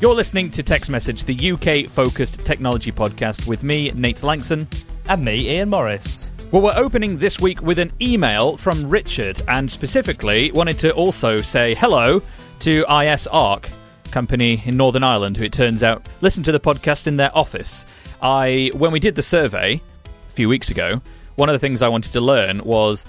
You're listening to Tech's Message, the UK focused technology podcast with me, Nate Langson. And me, Ian Morris. Well, we're opening this week with an email from Richard, and specifically wanted to also say hello to IS Arc, company in Northern Ireland, who it turns out listen to the podcast in their office. I, when we did the survey a few weeks ago, one of the things I wanted to learn was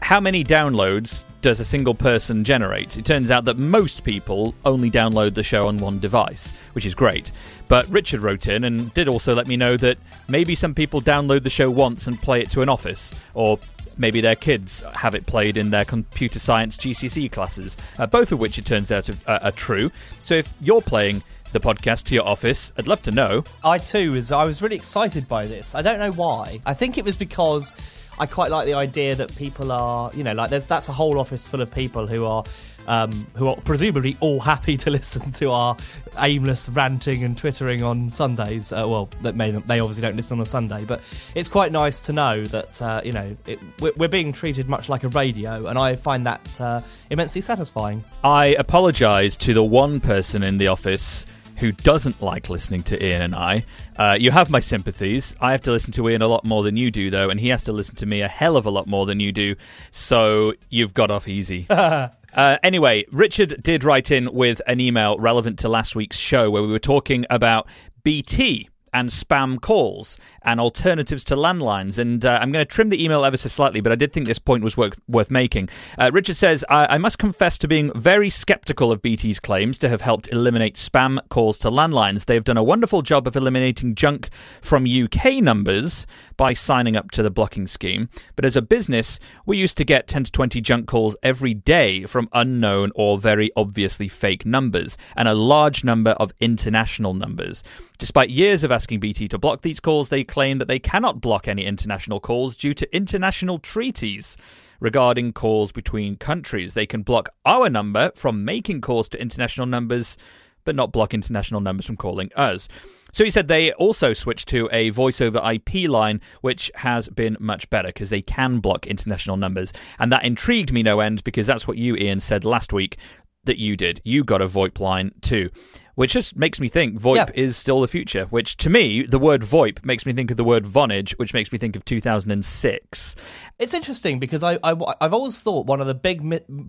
how many downloads does a single person generate? It turns out that most people only download the show on one device, which is great. But Richard wrote in and did also let me know that maybe some people download the show once and play it to an office, or maybe their kids have it played in their computer science GCSE classes, uh, both of which it turns out are, are true. So if you're playing the podcast to your office, I'd love to know. I too was I was really excited by this. I don't know why. I think it was because I quite like the idea that people are, you know, like there's that's a whole office full of people who are um, who are presumably all happy to listen to our aimless ranting and twittering on Sundays. Uh, well, that may, they obviously don't listen on a Sunday, but it's quite nice to know that uh, you know it, we're, being treated much like a radio, and I find that uh, immensely satisfying. I apologise to the one person in the office who doesn't like listening to Ian and I. Uh, you have my sympathies. I have to listen to Ian a lot more than you do, though, and he has to listen to me a hell of a lot more than you do. So you've got off easy. uh, anyway, Richard did write in with an email relevant to last week's show where we were talking about BT and spam calls and alternatives to landlines. And uh, I'm going to trim the email ever so slightly, but I did think this point was worth, worth making. Uh, Richard says, I-, I must confess to being very skeptical of BT's claims to have helped eliminate spam calls to landlines. They have done a wonderful job of eliminating junk from UK numbers by signing up to the blocking scheme. But as a business, we used to get 10 to 20 junk calls every day from unknown or very obviously fake numbers, and a large number of international numbers. Despite years of asking BT to block these calls, they claim that they cannot block any international calls due to international treaties regarding calls between countries. They can block our number from making calls to international numbers, but not block international numbers from calling us. So he said they also switched to a voice over IP line, which has been much better because they can block international numbers. And that intrigued me no end because that's what you, Ian, said last week that you did. You got a VoIP line too which just makes me think VoIP yeah. is still the future. Which to me, the word VoIP makes me think of the word Vonage, which makes me think of 2006. It's interesting because I, I have always thought one of the big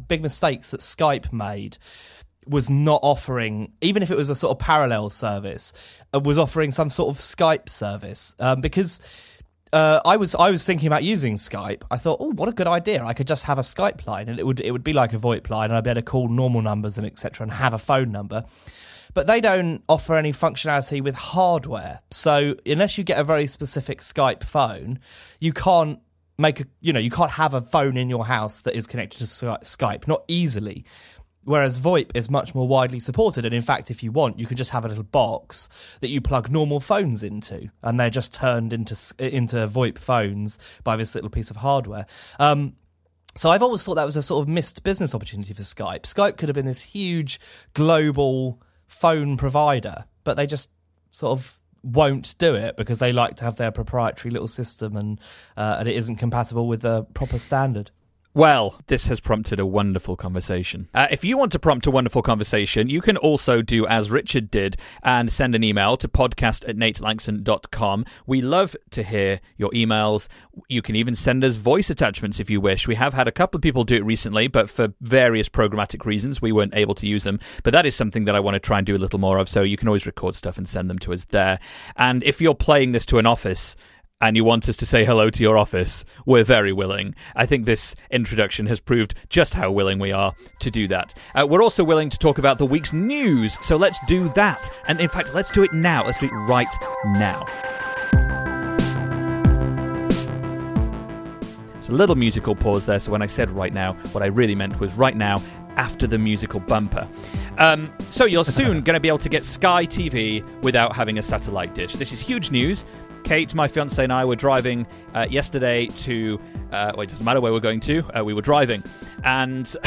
big mistakes that Skype made was not offering, even if it was a sort of parallel service, uh, was offering some sort of Skype service um, because. Uh, I was I was thinking about using Skype. I thought, oh, what a good idea! I could just have a Skype line, and it would it would be like a VoIP line, and I'd be able to call normal numbers and etc. and have a phone number but they don't offer any functionality with hardware. So unless you get a very specific Skype phone, you can't make a you know you can't have a phone in your house that is connected to Skype not easily. Whereas VoIP is much more widely supported, and in fact, if you want, you can just have a little box that you plug normal phones into, and they're just turned into into VoIP phones by this little piece of hardware. Um, so I've always thought that was a sort of missed business opportunity for Skype. Skype could have been this huge global phone provider, but they just sort of won't do it because they like to have their proprietary little system and uh, and it isn't compatible with the proper standard. Well, this has prompted a wonderful conversation. Uh, if you want to prompt a wonderful conversation, you can also do as Richard did and send an email to podcast at natelangson.com. We love to hear your emails. You can even send us voice attachments if you wish. We have had a couple of people do it recently, but for various programmatic reasons, we weren't able to use them. But that is something that I want to try and do a little more of, so you can always record stuff and send them to us there. And if you're playing this to an office, and you want us to say hello to your office, we're very willing. I think this introduction has proved just how willing we are to do that. Uh, we're also willing to talk about the week's news, so let's do that. And in fact, let's do it now. Let's do it right now. There's a little musical pause there, so when I said right now, what I really meant was right now after the musical bumper. Um, so you're soon going to be able to get Sky TV without having a satellite dish. This is huge news Kate, my fiance, and I were driving uh, yesterday to. Uh, well, it doesn't matter where we're going to. Uh, we were driving, and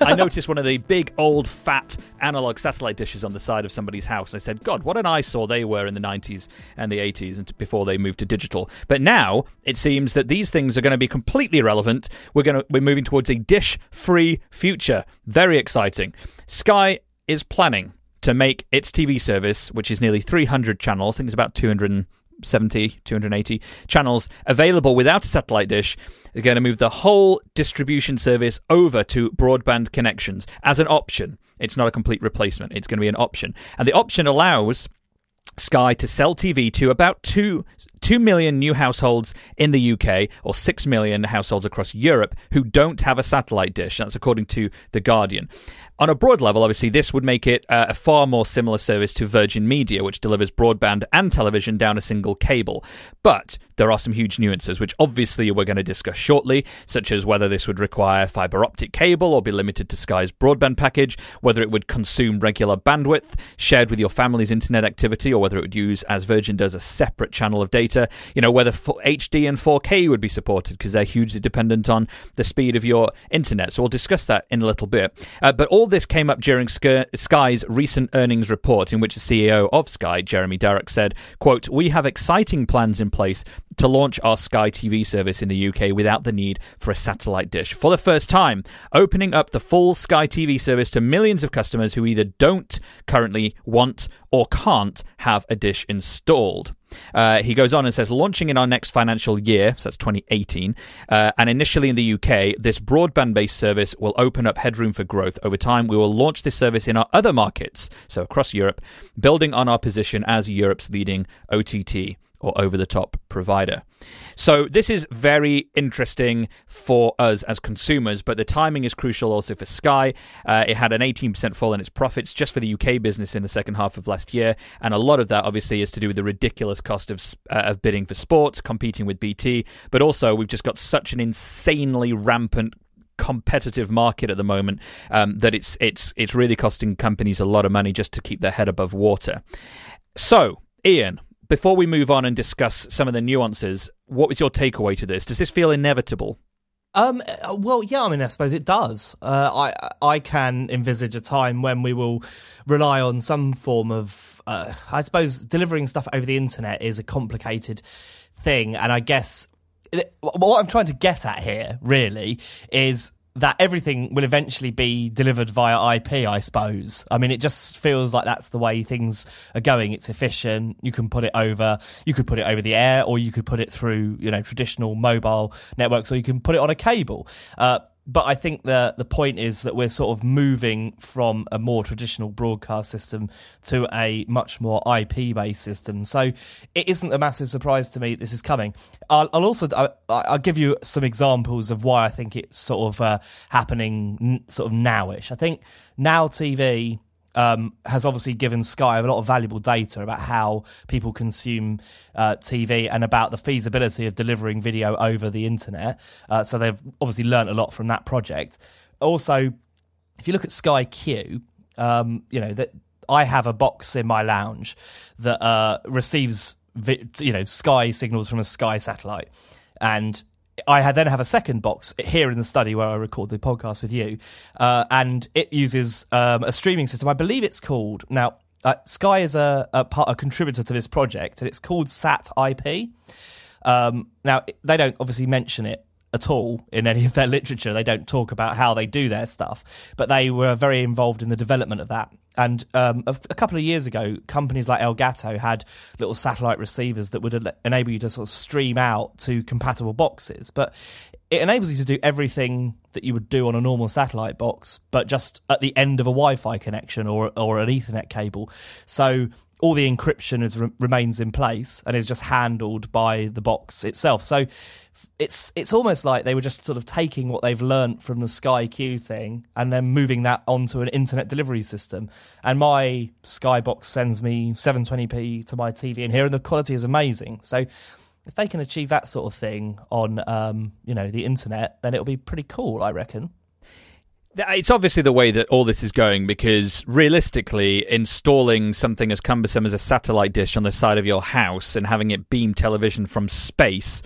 I noticed one of the big, old, fat analog satellite dishes on the side of somebody's house. I said, "God, what an eyesore they were in the '90s and the '80s, and before they moved to digital." But now it seems that these things are going to be completely irrelevant. We're going to we're moving towards a dish-free future. Very exciting. Sky is planning to make its TV service, which is nearly 300 channels, I think it's about 200. 270, 280 channels available without a satellite dish. They're going to move the whole distribution service over to broadband connections as an option. It's not a complete replacement, it's going to be an option. And the option allows Sky to sell TV to about 2, 2 million new households in the UK or 6 million households across Europe who don't have a satellite dish. That's according to The Guardian. On a broad level, obviously, this would make it uh, a far more similar service to Virgin Media, which delivers broadband and television down a single cable. But there are some huge nuances, which obviously we're going to discuss shortly, such as whether this would require fiber optic cable or be limited to Sky's broadband package, whether it would consume regular bandwidth shared with your family's internet activity, or whether it would use, as Virgin does, a separate channel of data. You know, whether HD and 4K would be supported because they're hugely dependent on the speed of your internet. So we'll discuss that in a little bit. Uh, but all this came up during Sky's recent earnings report, in which the CEO of Sky, Jeremy Darroch, said, "quote We have exciting plans in place to launch our Sky TV service in the UK without the need for a satellite dish for the first time, opening up the full Sky TV service to millions of customers who either don't currently want or can't have a dish installed." Uh, he goes on and says, launching in our next financial year, so that's 2018, uh, and initially in the UK, this broadband based service will open up headroom for growth. Over time, we will launch this service in our other markets, so across Europe, building on our position as Europe's leading OTT or over the top provider. So this is very interesting for us as consumers, but the timing is crucial also for Sky. Uh, it had an 18% fall in its profits just for the UK business in the second half of last year, and a lot of that obviously is to do with the ridiculous cost of uh, of bidding for sports, competing with BT, but also we've just got such an insanely rampant competitive market at the moment um, that it's it's it's really costing companies a lot of money just to keep their head above water. So, Ian, before we move on and discuss some of the nuances, what was your takeaway to this? Does this feel inevitable? Um. Uh, well, yeah. I mean, I suppose it does. Uh, I I can envisage a time when we will rely on some form of. Uh, I suppose delivering stuff over the internet is a complicated thing, and I guess what I'm trying to get at here really is that everything will eventually be delivered via IP, I suppose. I mean, it just feels like that's the way things are going. It's efficient. You can put it over, you could put it over the air, or you could put it through, you know, traditional mobile networks, or you can put it on a cable. Uh, but I think the the point is that we're sort of moving from a more traditional broadcast system to a much more IP based system. So it isn't a massive surprise to me this is coming. I'll, I'll also I'll, I'll, give you some examples of why I think it's sort of uh, happening sort of nowish. I think now TV um, has obviously given Sky a lot of valuable data about how people consume uh, TV and about the feasibility of delivering video over the internet. Uh, so they've obviously learned a lot from that project. Also, if you look at Sky Q, um, you know that I have a box in my lounge that uh, receives vi- you know Sky signals from a Sky satellite, and I then have a second box here in the study where I record the podcast with you, uh, and it uses um, a streaming system. I believe it's called now. Uh, Sky is a, a, part, a contributor to this project, and it's called Sat IP. Um, now they don't obviously mention it at all in any of their literature. They don't talk about how they do their stuff, but they were very involved in the development of that. And um, a, a, couple of years ago, companies like Elgato had little satellite receivers that would enable you to sort of stream out to compatible boxes. But it enables you to do everything that you would do on a normal satellite box, but just at the end of a Wi-Fi connection or or an Ethernet cable. So all the encryption is, remains in place and is just handled by the box itself. So it's it's almost like they were just sort of taking what they've learnt from the Sky Q thing and then moving that onto an internet delivery system. And my Skybox sends me 720p to my TV in here, and the quality is amazing. So if they can achieve that sort of thing on um, you know the internet, then it'll be pretty cool, I reckon. It's obviously the way that all this is going because realistically, installing something as cumbersome as a satellite dish on the side of your house and having it beam television from space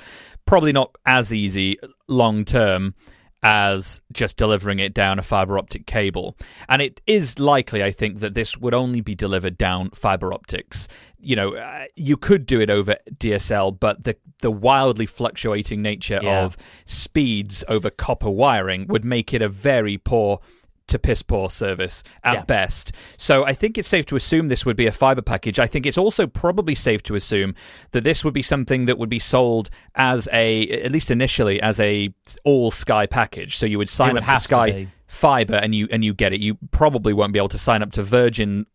probably not as easy long term as just delivering it down a fiber optic cable. And it is likely, I think, that this would only be delivered down fiber optics. You know, uh, you could do it over DSL, but the the wildly fluctuating nature yeah. of speeds over copper wiring would make it a very poor to piss poor service at yeah. best. So I think it's safe to assume this would be a fiber package. I think it's also probably safe to assume that this would be something that would be sold as a, at least initially, as a all Sky package. So you would sign up to Sky fiber and you and you get it. You probably won't be able to sign up to Virgin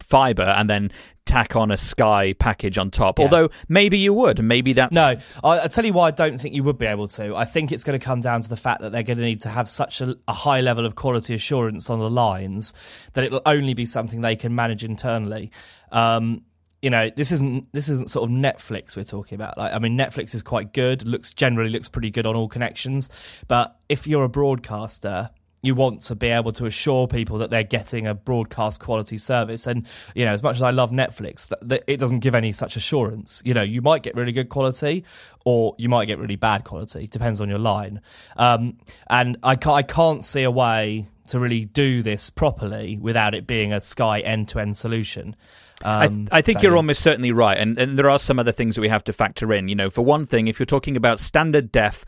fiber and then tack on a Sky package on top. Yeah. Although maybe you would. Maybe that's no. I'll, tell you why I don't think you would be able to. I think it's going to come down to the fact that they're going to need to have such a, a high level of quality assurance on the lines that it'll only be something they can manage internally. Um, you know this isn't this isn't sort of Netflix we're talking about. Like I mean Netflix is quite good, looks generally looks pretty good on all connections, but if you're a broadcaster you want to be able to assure people that they're getting a broadcast quality service. And, you know, as much as I love Netflix, that, that it doesn't give any such assurance. You know, you might get really good quality or you might get really bad quality, depends on your line. Um, and I can't, I can't see a way to really do this properly without it being a Sky end to end solution. Um, I, I, think so. you're almost certainly right, and, and there are some other things that we have to factor in. You know, for one thing, if you're talking about standard def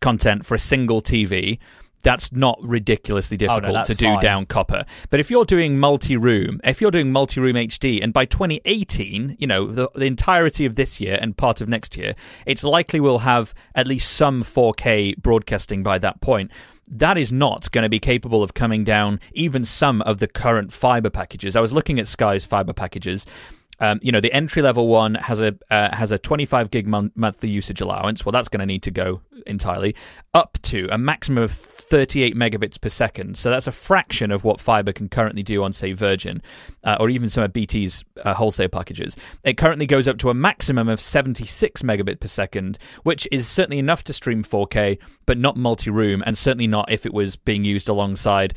content for a single TV, that's not ridiculously difficult oh, no, to do fine. down copper. But if you're doing multi-room, if you're doing multi-room HD, and by 2018, you know the, the entirety of this year and part of next year, it's likely we'll have at least some 4K broadcasting by that point that is not going to be capable of coming down even some of the current fiber packages. I was looking at Sky's fiber packages. Um, you know, the entry level one has a uh, has a 25 gig mon- monthly usage allowance. Well, that's going to need to go entirely up to a maximum of 38 megabits per second. So that's a fraction of what fiber can currently do on, say, Virgin uh, or even some of BT's uh, wholesale packages. It currently goes up to a maximum of 76 megabit per second, which is certainly enough to stream 4K, but not multi-room, and certainly not if it was being used alongside,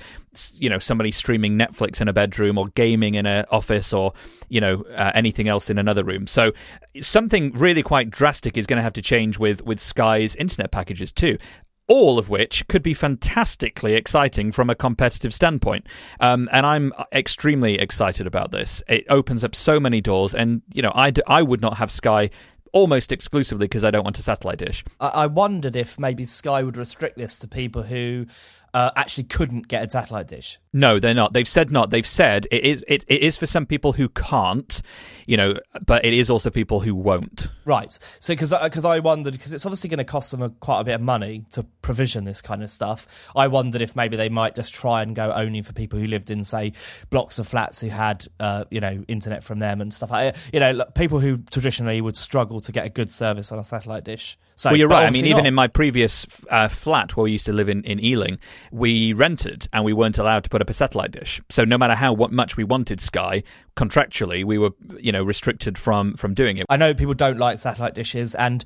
you know, somebody streaming Netflix in a bedroom or gaming in an office or you know uh, anything else in another room. So something really quite drastic is going to have to change with with Sky's internet packages too all of which could be fantastically exciting from a competitive standpoint. Um, and I'm extremely excited about this. It opens up so many doors, and you know, I, would not have Sky almost exclusively because I don't want a satellite dish. I-, I wondered if maybe Sky would restrict this to people who uh, actually couldn't get a satellite dish. No, they're not. They've said not. They've said it is. It, it is for some people who can't, you know, but it is also people who won't. Right. So because because I wondered because it's obviously going to cost them a, quite a bit of money to provision this kind of stuff. I wondered if maybe they might just try and go only for people who lived in say blocks of flats who had uh, you know internet from them and stuff like you know people who traditionally would struggle to get a good service on a satellite dish. So, well, you're right. I mean, even in my previous uh, flat where we used to live in, in Ealing, we rented and we weren't allowed to put up a satellite dish. So no matter how what much we wanted Sky, contractually, we were you know restricted from from doing it. I know people don't like satellite dishes, and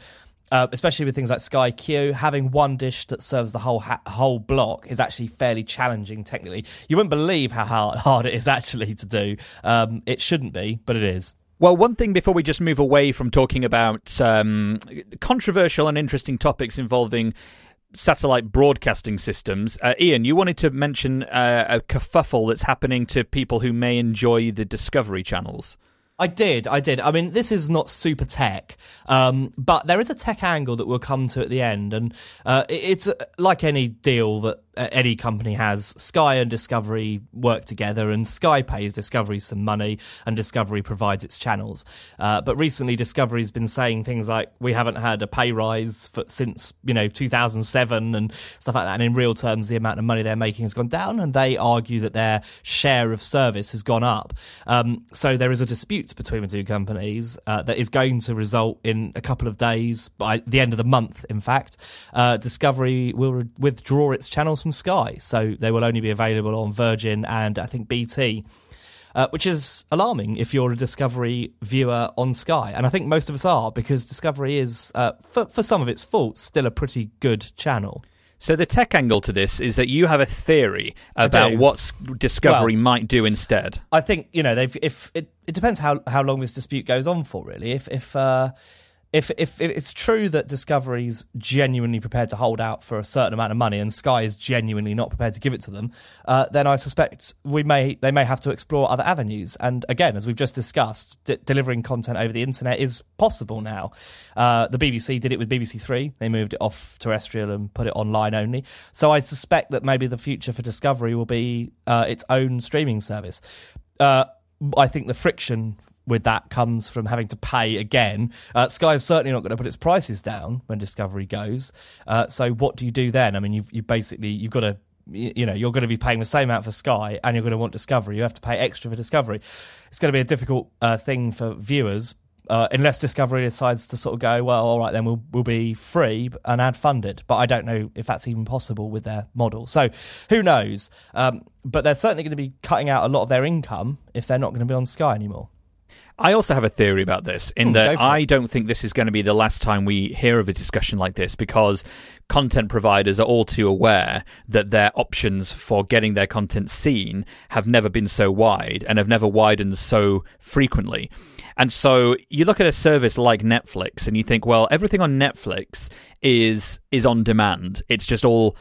uh, especially with things like Sky Q, having one dish that serves the whole ha- whole block is actually fairly challenging technically. You wouldn't believe how hard, hard it is actually to do. Um, it shouldn't be, but it is. Well, one thing before we just move away from talking about um, controversial and interesting topics involving satellite broadcasting systems, uh, Ian, you wanted to mention uh, a kerfuffle that's happening to people who may enjoy the Discovery channels. I did, I did. I mean, this is not super tech, um, but there is a tech angle that we'll come to at the end, and uh, it's uh, like any deal that any company has. Sky and Discovery work together, and Sky pays Discovery some money, and Discovery provides its channels. Uh, but recently, Discovery's been saying things like, "We haven't had a pay rise for, since you know 2007" and stuff like that. And in real terms, the amount of money they're making has gone down, and they argue that their share of service has gone up. Um, so there is a dispute between the two companies uh, that is going to result in a couple of days, by the end of the month, in fact, uh, Discovery will re- withdraw its channels from Sky, so they will only be available on Virgin and I think BT. Uh, which is alarming if you're a Discovery viewer on Sky. And I think most of us are because Discovery is, uh, for, for some of its faults, still a pretty good channel. So the tech angle to this is that you have a theory about what Discovery Well- might do instead. I think you know they've if it, it depends how how long this dispute goes on for really. If if uh, if, if if it's true that Discovery's genuinely prepared to hold out for a certain amount of money and Sky is genuinely not prepared to give it to them, uh, then I suspect we may they may have to explore other avenues. And again, as we've just discussed, d- delivering content over the internet is possible now. Uh, the BBC did it with BBC Three; they moved it off terrestrial and put it online only. So I suspect that maybe the future for Discovery will be uh, its own streaming service. Uh, I think the friction with that comes from having to pay again. Uh, Sky is certainly not going to put its prices down when Discovery goes. Uh, so what do you do then? I mean, you've you basically you've got to you know you're going to be paying the same amount for Sky and you're going to want Discovery. You have to pay extra for Discovery. It's going to be a difficult uh, thing for viewers. Uh, unless Discovery decides to sort of go, well, all right, then we'll we'll be free and ad funded. But I don't know if that's even possible with their model. So who knows? Um, but they're certainly going to be cutting out a lot of their income if they're not going to be on Sky anymore. I also have a theory about this in Hmm, that I don't think this is going to be the last time we hear of a discussion like this because content providers are all too aware that their options for getting their content seen have never been so wide and have never widened so frequently. And so you look at a service like Netflix and you think, well, everything on Netflix is is on demand. It's just all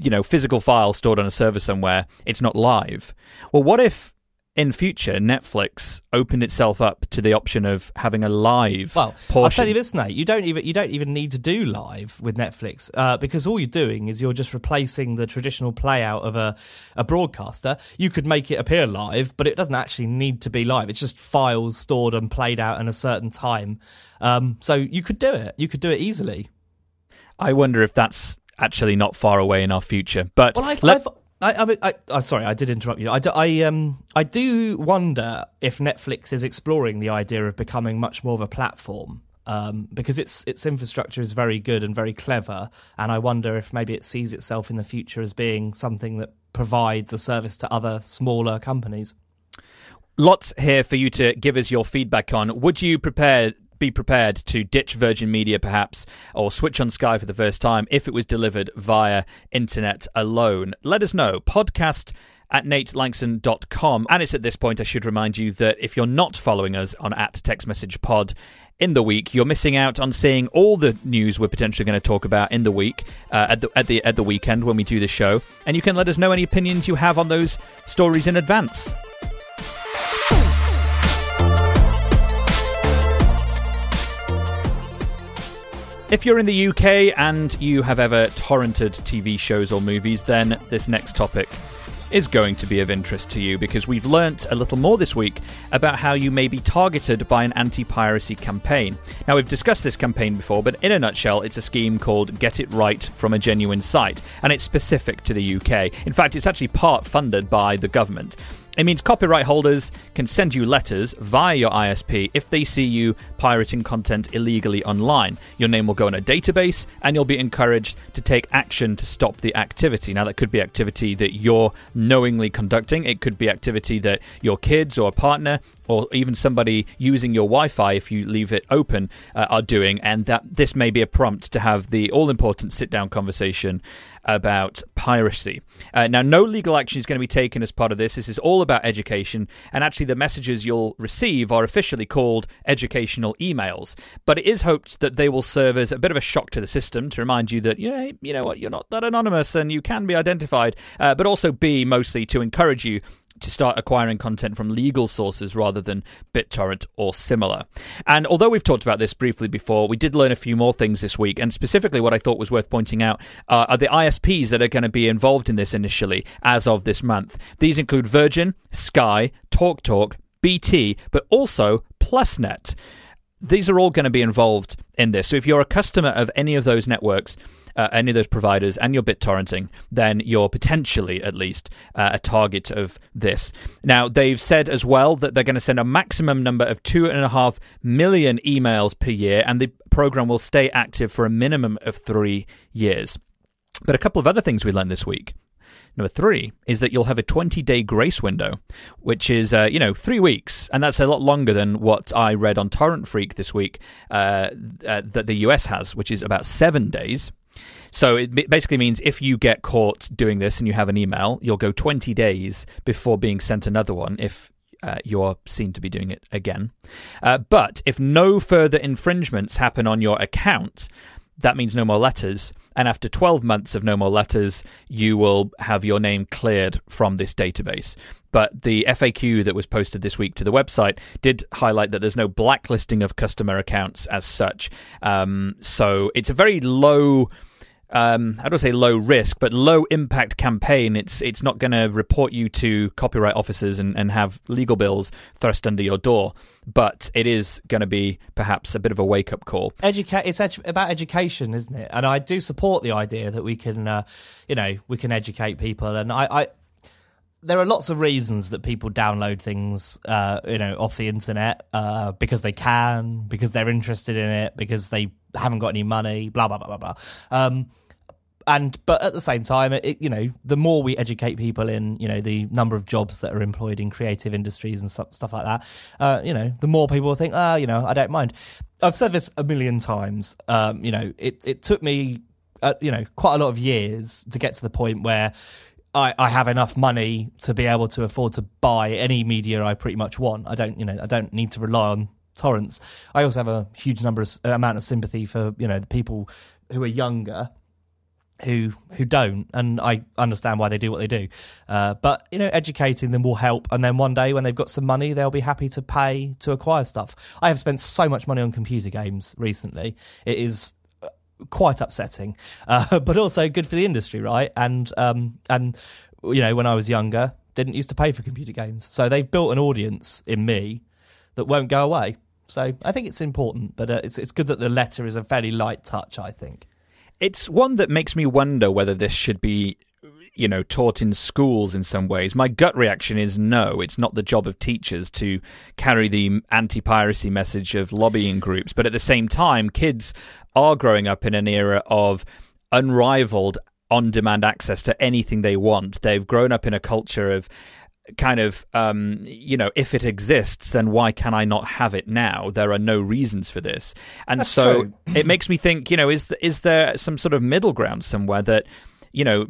you know, physical files stored on a server somewhere. It's not live. Well, what if in future Netflix opened itself up to the option of having a live Well, portion? I'll tell you this, Nate. You don't even you don't even need to do live with Netflix uh, because all you're doing is you're just replacing the traditional playout of a, a broadcaster. You could make it appear live, but it doesn't actually need to be live. It's just files stored and played out in a certain time. Um, so you could do it. You could do it easily. I wonder if that's actually not far away in our future. But Well, I've, let- I've I, I, I, I, sorry, I did interrupt you. I, do- I, um, I do wonder if Netflix is exploring the idea of becoming much more of a platform. Um, because its its infrastructure is very good and very clever, and I wonder if maybe it sees itself in the future as being something that provides a service to other smaller companies. lots here for you to give us your feedback on. Would you prepare be prepared to ditch Virgin Media perhaps or switch on Sky for the first time if it was delivered via internet alone? Let us know. Podcast at natelangson.com. And it's at this point I should remind you that if you're not following us on at Tech's Message pod in the week, you're missing out on seeing all the news we're potentially going to talk about in the week uh, at the at the at the weekend when we do the show. And you can let us know any opinions you have on those stories in advance. If you're in the UK and you have ever torrented TV shows or movies, then this next topic is going to be of interest to you because we've learnt a little more this week about how you may be targeted by an anti piracy campaign. Now, we've discussed this campaign before, but in a nutshell, it's a scheme called Get It Right from a Genuine Site, and it's specific to the UK. In fact, it's actually part funded by the government. It means copyright holders can send you letters via your ISP if they see you pirating content illegally online. Your name will go in a database and you'll be encouraged to take action to stop the activity. Now, that could be activity that you're knowingly conducting, it could be activity that your kids or a partner or even somebody using your Wi-Fi if you leave it open uh, are doing, and that this may be a prompt to have the all-important sit-down conversation about piracy. Uh, now, no legal action is going to be taken as part of this. This is all about education, and actually, the messages you'll receive are officially called educational emails. But it is hoped that they will serve as a bit of a shock to the system to remind you that, yeah, you know what, you're not that anonymous and you can be identified, uh, but also B, mostly to encourage you to start acquiring content from legal sources rather than BitTorrent or similar. And although we've talked about this briefly before, we did learn a few more things this week. And specifically, what I thought was worth pointing out uh, are the ISPs that are going to be involved in this initially as of this month. These include Virgin, Sky, TalkTalk, BT, but also PlusNet. These are all going to be involved in this. So if you're a customer of any of those networks, uh, any of those providers, and you're BitTorrenting, then you're potentially, at least, uh, a target of this. Now, they've said as well that they're going to send a maximum number of two and a half million emails per year, and the program will stay active for a minimum of three years. But a couple of other things we learned this week. Number three is that you'll have a 20 day grace window, which is, uh, you know, three weeks. And that's a lot longer than what I read on Torrent Freak this week uh, uh, that the US has, which is about seven days. So it basically means if you get caught doing this and you have an email, you'll go 20 days before being sent another one if uh, you're seen to be doing it again. Uh, but if no further infringements happen on your account, that means no more letters. And after 12 months of no more letters, you will have your name cleared from this database. But the FAQ that was posted this week to the website did highlight that there's no blacklisting of customer accounts as such. Um, so it's a very low um, I say low risk, but low impact campaign. It's it's not going to report you to copyright officers and, and have legal bills thrust under your door, but it is going to be perhaps a bit of a wake up call. Educate. It's edu- about education, isn't it? And I do support the idea that we can, uh, you know, we can educate people. And I, I there are lots of reasons that people download things, uh, you know, off the internet uh, because they can, because they're interested in it, because they haven't got any money, blah blah blah blah blah. Um, and but at the same time, it, you know, the more we educate people in, you know, the number of jobs that are employed in creative industries and stuff, stuff like that, uh, you know, the more people think, ah, oh, you know, I don't mind. I've said this a million times. Um, you know, it it took me, uh, you know, quite a lot of years to get to the point where. I, I have enough money to be able to afford to buy any media I pretty much want. I don't, you know, I don't need to rely on torrents. I also have a huge number of amount of sympathy for you know the people who are younger who who don't, and I understand why they do what they do. Uh, but you know, educating them will help, and then one day when they've got some money, they'll be happy to pay to acquire stuff. I have spent so much money on computer games recently; it is quite upsetting, uh, but also good for the industry, right? And um, and you know, when I was younger, didn't used to pay for computer games, so they've built an audience in me that won't go away. So I think it's important, but uh, it's it's good that the letter is a fairly light touch. I think. It's one that makes me wonder whether this should be you know taught in schools in some ways. My gut reaction is no it's not the job of teachers to carry the anti-piracy message of lobbying groups. But at the same time kids are growing up in an era of unrivaled on-demand access to anything they want. They've grown up in a culture of kind of um, you know if it exists then why can i not have it now? There are no reasons for this. And That's so it makes me think you know is is there some sort of middle ground somewhere that you know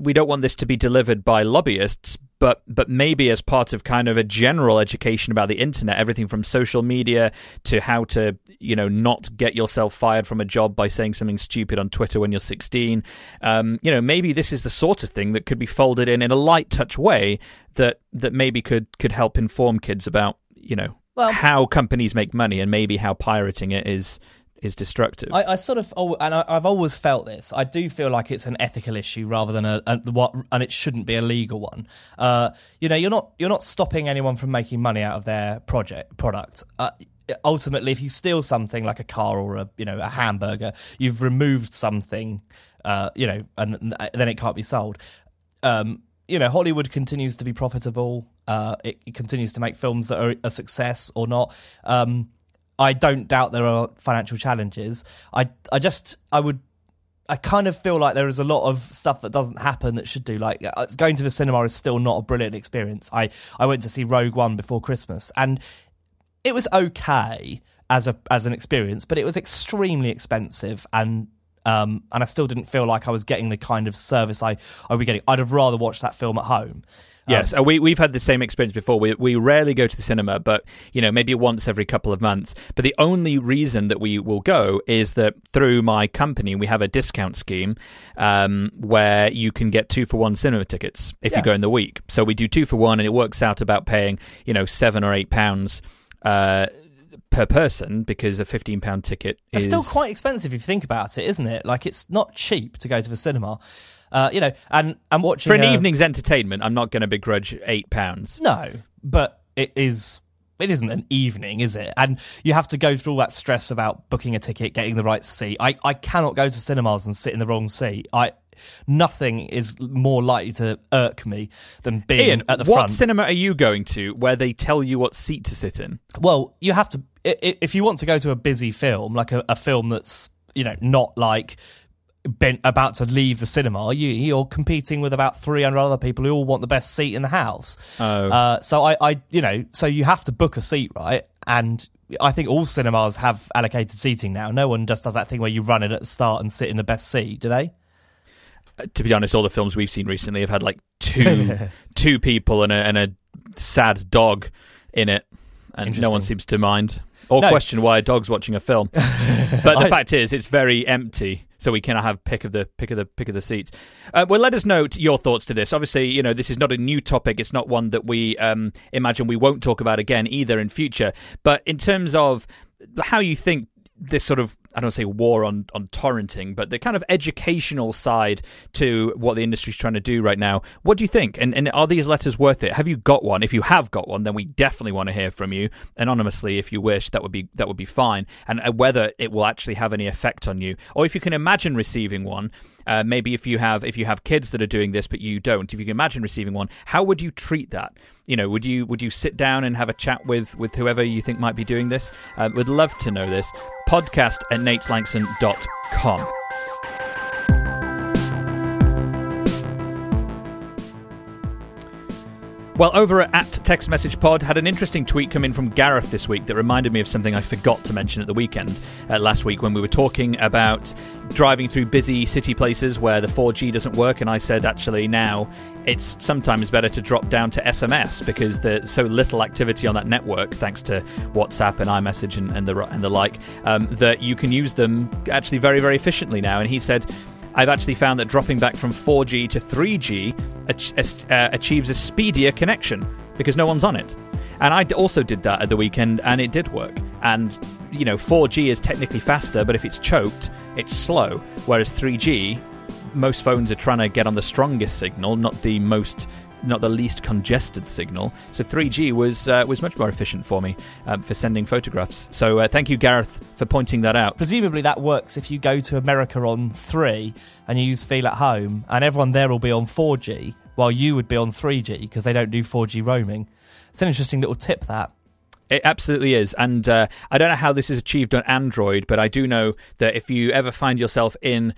we don't want this to be delivered by lobbyists but but maybe as part of kind of a general education about the internet everything from social media to how to you know not get yourself fired from a job by saying something stupid on twitter when you're 16 um, you know maybe this is the sort of thing that could be folded in in a light touch way that that maybe could could help inform kids about you know well, how companies make money and maybe how pirating it is is destructive. I, I sort of, oh, and I, have always felt this. I do feel like it's an ethical issue rather than a, what, and it shouldn't be a legal one. Uh, you know, you're not you're not stopping anyone from making money out of their project product. Uh, ultimately, if you steal something like a car or a you know a hamburger, you've removed something, uh, you know, and then it can't be sold. Um, you know, Hollywood continues to be profitable. Uh, it, it, continues to make films that are a success or not. Um, I don't doubt there are financial challenges. I I just I would I kind of feel like there is a lot of stuff that doesn't happen that should do. Like uh, going to the cinema is still not a brilliant experience. I I went to see Rogue One before Christmas and it was okay as a as an experience, but it was extremely expensive and um, and I still didn't feel like I was getting the kind of service I I would be getting. I'd have rather watched that film at home. Yes, um, we we've had the same experience before. We we rarely go to the cinema, but you know maybe once every couple of months. But the only reason that we will go is that through my company we have a discount scheme um, where you can get two for one cinema tickets if yeah. you go in the week. So we do two for one, and it works out about paying you know seven or eight pounds. Uh, per person because a fifteen pound ticket is it's still quite expensive if you think about it, isn't it? Like it's not cheap to go to the cinema. Uh, you know, and and watching for an evening's entertainment, I'm not going to begrudge eight pounds. No, but it is. It isn't an evening, is it? And you have to go through all that stress about booking a ticket, getting the right seat. I, I cannot go to cinemas and sit in the wrong seat. I nothing is more likely to irk me than being Ian, at the what front. What cinema are you going to where they tell you what seat to sit in? Well, you have to if you want to go to a busy film, like a, a film that's you know not like been about to leave the cinema, you, you're competing with about 300 other people who all want the best seat in the house. Oh. Uh, so I, I, you know, so you have to book a seat, right? And I think all cinemas have allocated seating now. No one just does that thing where you run in at the start and sit in the best seat, do they? to be honest, all the films we've seen recently have had like two two people and a, and a sad dog in it, and no one seems to mind or No. question why a dog's watching a film. but the I- fact is, it's very empty. So we cannot have pick of the pick of the pick of the seats. Uh, well, let us know your thoughts to this. Obviously, you know this is not a new topic. It's not one that we um, imagine we won't talk about again either in future. But in terms of how you think this sort of I don't say war on on torrenting, but the kind of educational side to what the industry's trying to do right now. What do you think? And and are these letters worth it? Have you got one? If you have got one, then we definitely want to hear from you anonymously if you wish. That would be that would be fine. And uh, whether it will actually have any effect on you, or if you can imagine receiving one. Uh, maybe if you have if you have kids that are doing this but you don't, if you can imagine receiving one, how would you treat that? You know, would you would you sit down and have a chat with with whoever you think might be doing this? Uh, would love to know this. Podcast at nateslangson.com. Well, over at Tech's Message Pod had an interesting tweet come in from Gareth this week that reminded me of something I forgot to mention at the weekend uh, last week when we were talking about driving through busy city places where the 4G doesn't work, and I said actually now it's sometimes better to drop down to SMS because there's so little activity on that network, thanks to WhatsApp and iMessage and, and the and the like, um, that you can use them actually very very efficiently now. And he said. I've actually found that dropping back from 4G to 3G ach- uh, achieves a speedier connection because no one's on it. And I also did that at the weekend, and it did work. And you know, 4G is technically faster, but if it's choked, it's slow. Whereas 3G, most phones are trying to get on the strongest signal, not the most, not the least congested signal. So 3G was uh, was much more efficient for me um, for sending photographs. So uh, thank you, Gareth, for pointing that out. Presumably that works if you go to America on 3 and you use Feel at Home, and everyone there will be on 4G while you would be on 3G because they don't do 4G roaming. It's an interesting little tip that. It absolutely is. And uh, I don't know how this is achieved on Android, but I do know that if you ever find yourself in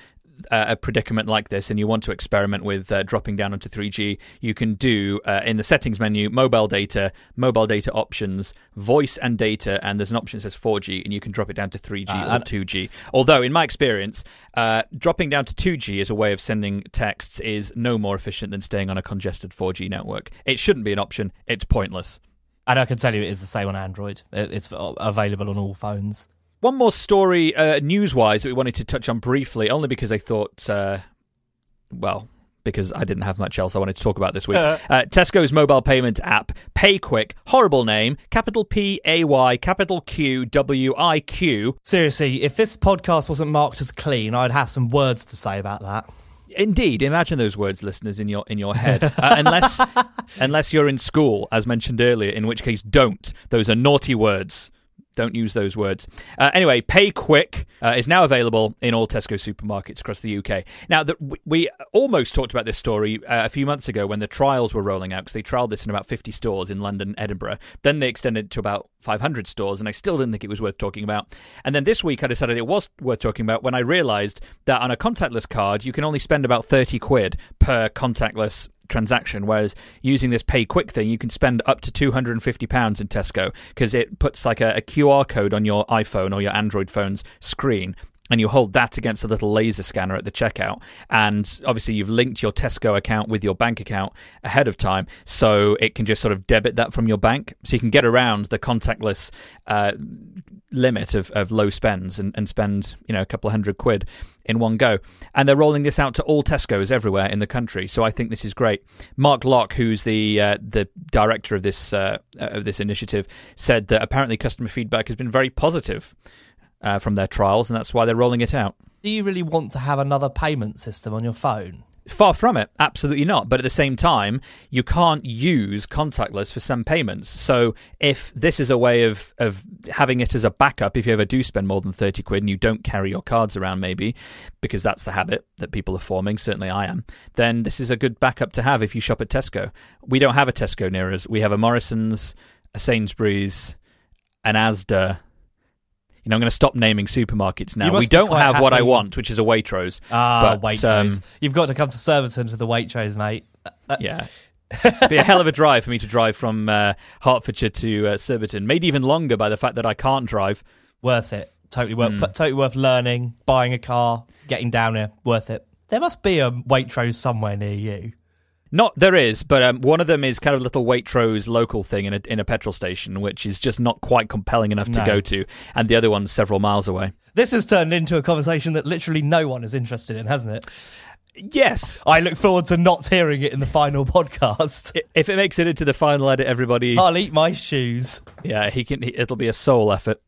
a predicament like this and you want to experiment with uh, dropping down onto 3G, you can do uh, in the settings menu mobile data, mobile data options, voice and data, and there's an option that says 4G, and you can drop it down to 3G Uh, or and- 2G. Although, in my experience, uh, dropping down to 2G as a way of sending texts is no more efficient than staying on a congested 4G network. It shouldn't be an option, it's pointless. And I can tell you it is the same on Android. It's available on all phones. One more story, uh, news wise, that we wanted to touch on briefly, only because I thought, uh, well, because I didn't have much else I wanted to talk about this week. Uh, Tesco's mobile payment app, PayQwiq, horrible name, capital P A Y, capital Q W I Q. Seriously, if this podcast wasn't marked as clean, I'd have some words to say about that. Indeed, imagine those words, listeners, in your in your head. Uh, unless unless you're in school, as mentioned earlier, in which case, don't. Those are naughty words. Don't use those words. Uh, anyway, PayQwiq uh, is now available in all Tesco supermarkets across the UK. Now, the, we- almost talked about this story uh, a few months ago when the trials were rolling out because they trialed this in about 50 stores in London, Edinburgh. Then they extended it to about 500 stores, and I still didn't think it was worth talking about. And then this week, I decided it was worth talking about when I realised that on a contactless card, you can only spend about 30 quid per contactless transaction, whereas using this PayQwiq thing, you can spend up to £250 in Tesco because it puts like a, a QR code on your iPhone or your Android phone's screen. And you hold that against a little laser scanner at the checkout. And obviously, you've linked your Tesco account with your bank account ahead of time. So it can just sort of debit that from your bank. So you can get around the contactless uh, limit of, of low spends and, and spend you know a couple of hundred quid in one go. And they're rolling this out to all Tesco's everywhere in the country. So I think this is great. Mark Locke, who's the uh, the director of this uh, of this initiative, said that apparently customer feedback has been very positive uh, from their trials, and that's why they're rolling it out. Do you really want to have another payment system on your phone? Far from it, absolutely not. But at the same time, you can't use contactless for some payments. So if this is a way of, of having it as a backup, if you ever do spend more than 30 quid and you don't carry your cards around, maybe, because that's the habit that people are forming, certainly I am, then this is a good backup to have if you shop at Tesco. We don't have a Tesco near us. We have a Morrison's, a Sainsbury's, an Asda. You know, I'm going to stop naming supermarkets now. We don't have what I want, which is a Waitrose. Ah, But, Waitrose. um, You've got to come to Surbiton for the Waitrose, mate. Uh, Yeah. It'd be a hell of a drive for me to drive from uh, Hertfordshire to uh, Surbiton. Made even longer by the fact that I can't drive. worth it. Totally worth. Hmm. Totally worth learning, buying a car, getting down here. Worth it. There must be a Waitrose somewhere near you. Not there is, but um, one of them is kind of a little Waitrose local thing in a in a petrol station, which is just not quite compelling enough to No. go to, and the other one's several miles away. This has turned into a conversation that literally no one is interested in, hasn't it? Yes, I look forward to not hearing it in the final podcast. if it makes it into the final edit, everybody, I'll eat my shoes. yeah, he can. He, it'll be a sole effort.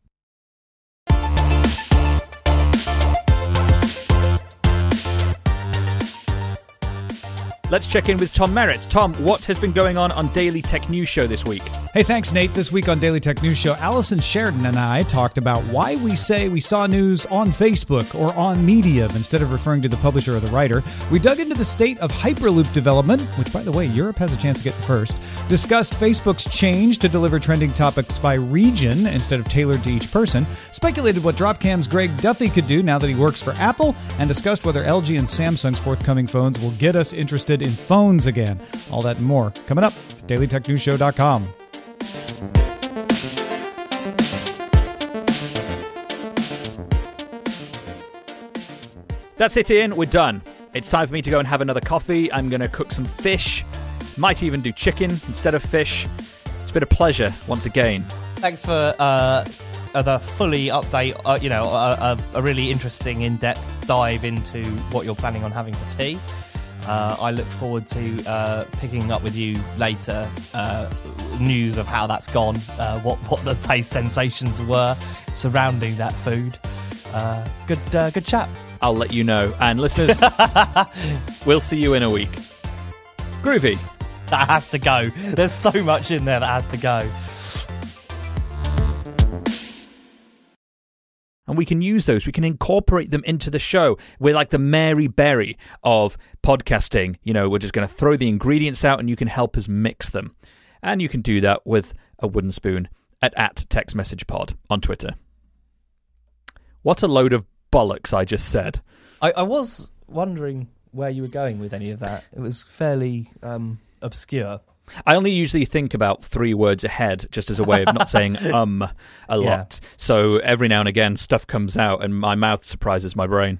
Let's check in with Tom Merritt. Tom, what has been going on on Daily Tech News Show this week? Hey, thanks, Nate. This week on Daily Tech News Show, Allison Sheridan and I talked about why we say we saw news on Facebook or on Medium instead of referring to the publisher or the writer. We dug into the state of Hyperloop development, which, by the way, Europe has a chance to get first. Discussed Facebook's change to deliver trending topics by region instead of tailored to each person. Speculated what Dropcam's Greg Duffy could do now that he works for Apple, and discussed whether LG and Samsung's forthcoming phones will get us interested in phones again. All that and more coming up. DailyTechNewsShow.com. That's it, Ian. We're done. It's time for me to go and have another coffee. I'm going to cook some fish. Might even do chicken instead of fish. It's been a pleasure once again. Thanks for uh, the fully update. Uh, you know, a, a, a really interesting, in-depth dive into what you're planning on having for tea. Uh, I look forward to uh, picking up with you later. Uh, news of how that's gone, uh, what what the taste sensations were surrounding that food. Uh, good, uh, good chat. I'll let you know. And listeners, we'll see you in a week. Groovy. That has to go. There's so much in there that has to go. And we can use those. We can incorporate them into the show. We're like the Mary Berry of podcasting. You know, we're just going to throw the ingredients out and you can help us mix them. And you can do that with a wooden spoon at, at Tech's Message pod on Twitter. What a load of bollocks I just said. I, I was wondering where you were going with any of that. It was fairly um, obscure. I only usually think about three words ahead, just as a way of not saying um a Yeah. lot. So every now and again, stuff comes out, and my mouth surprises my brain.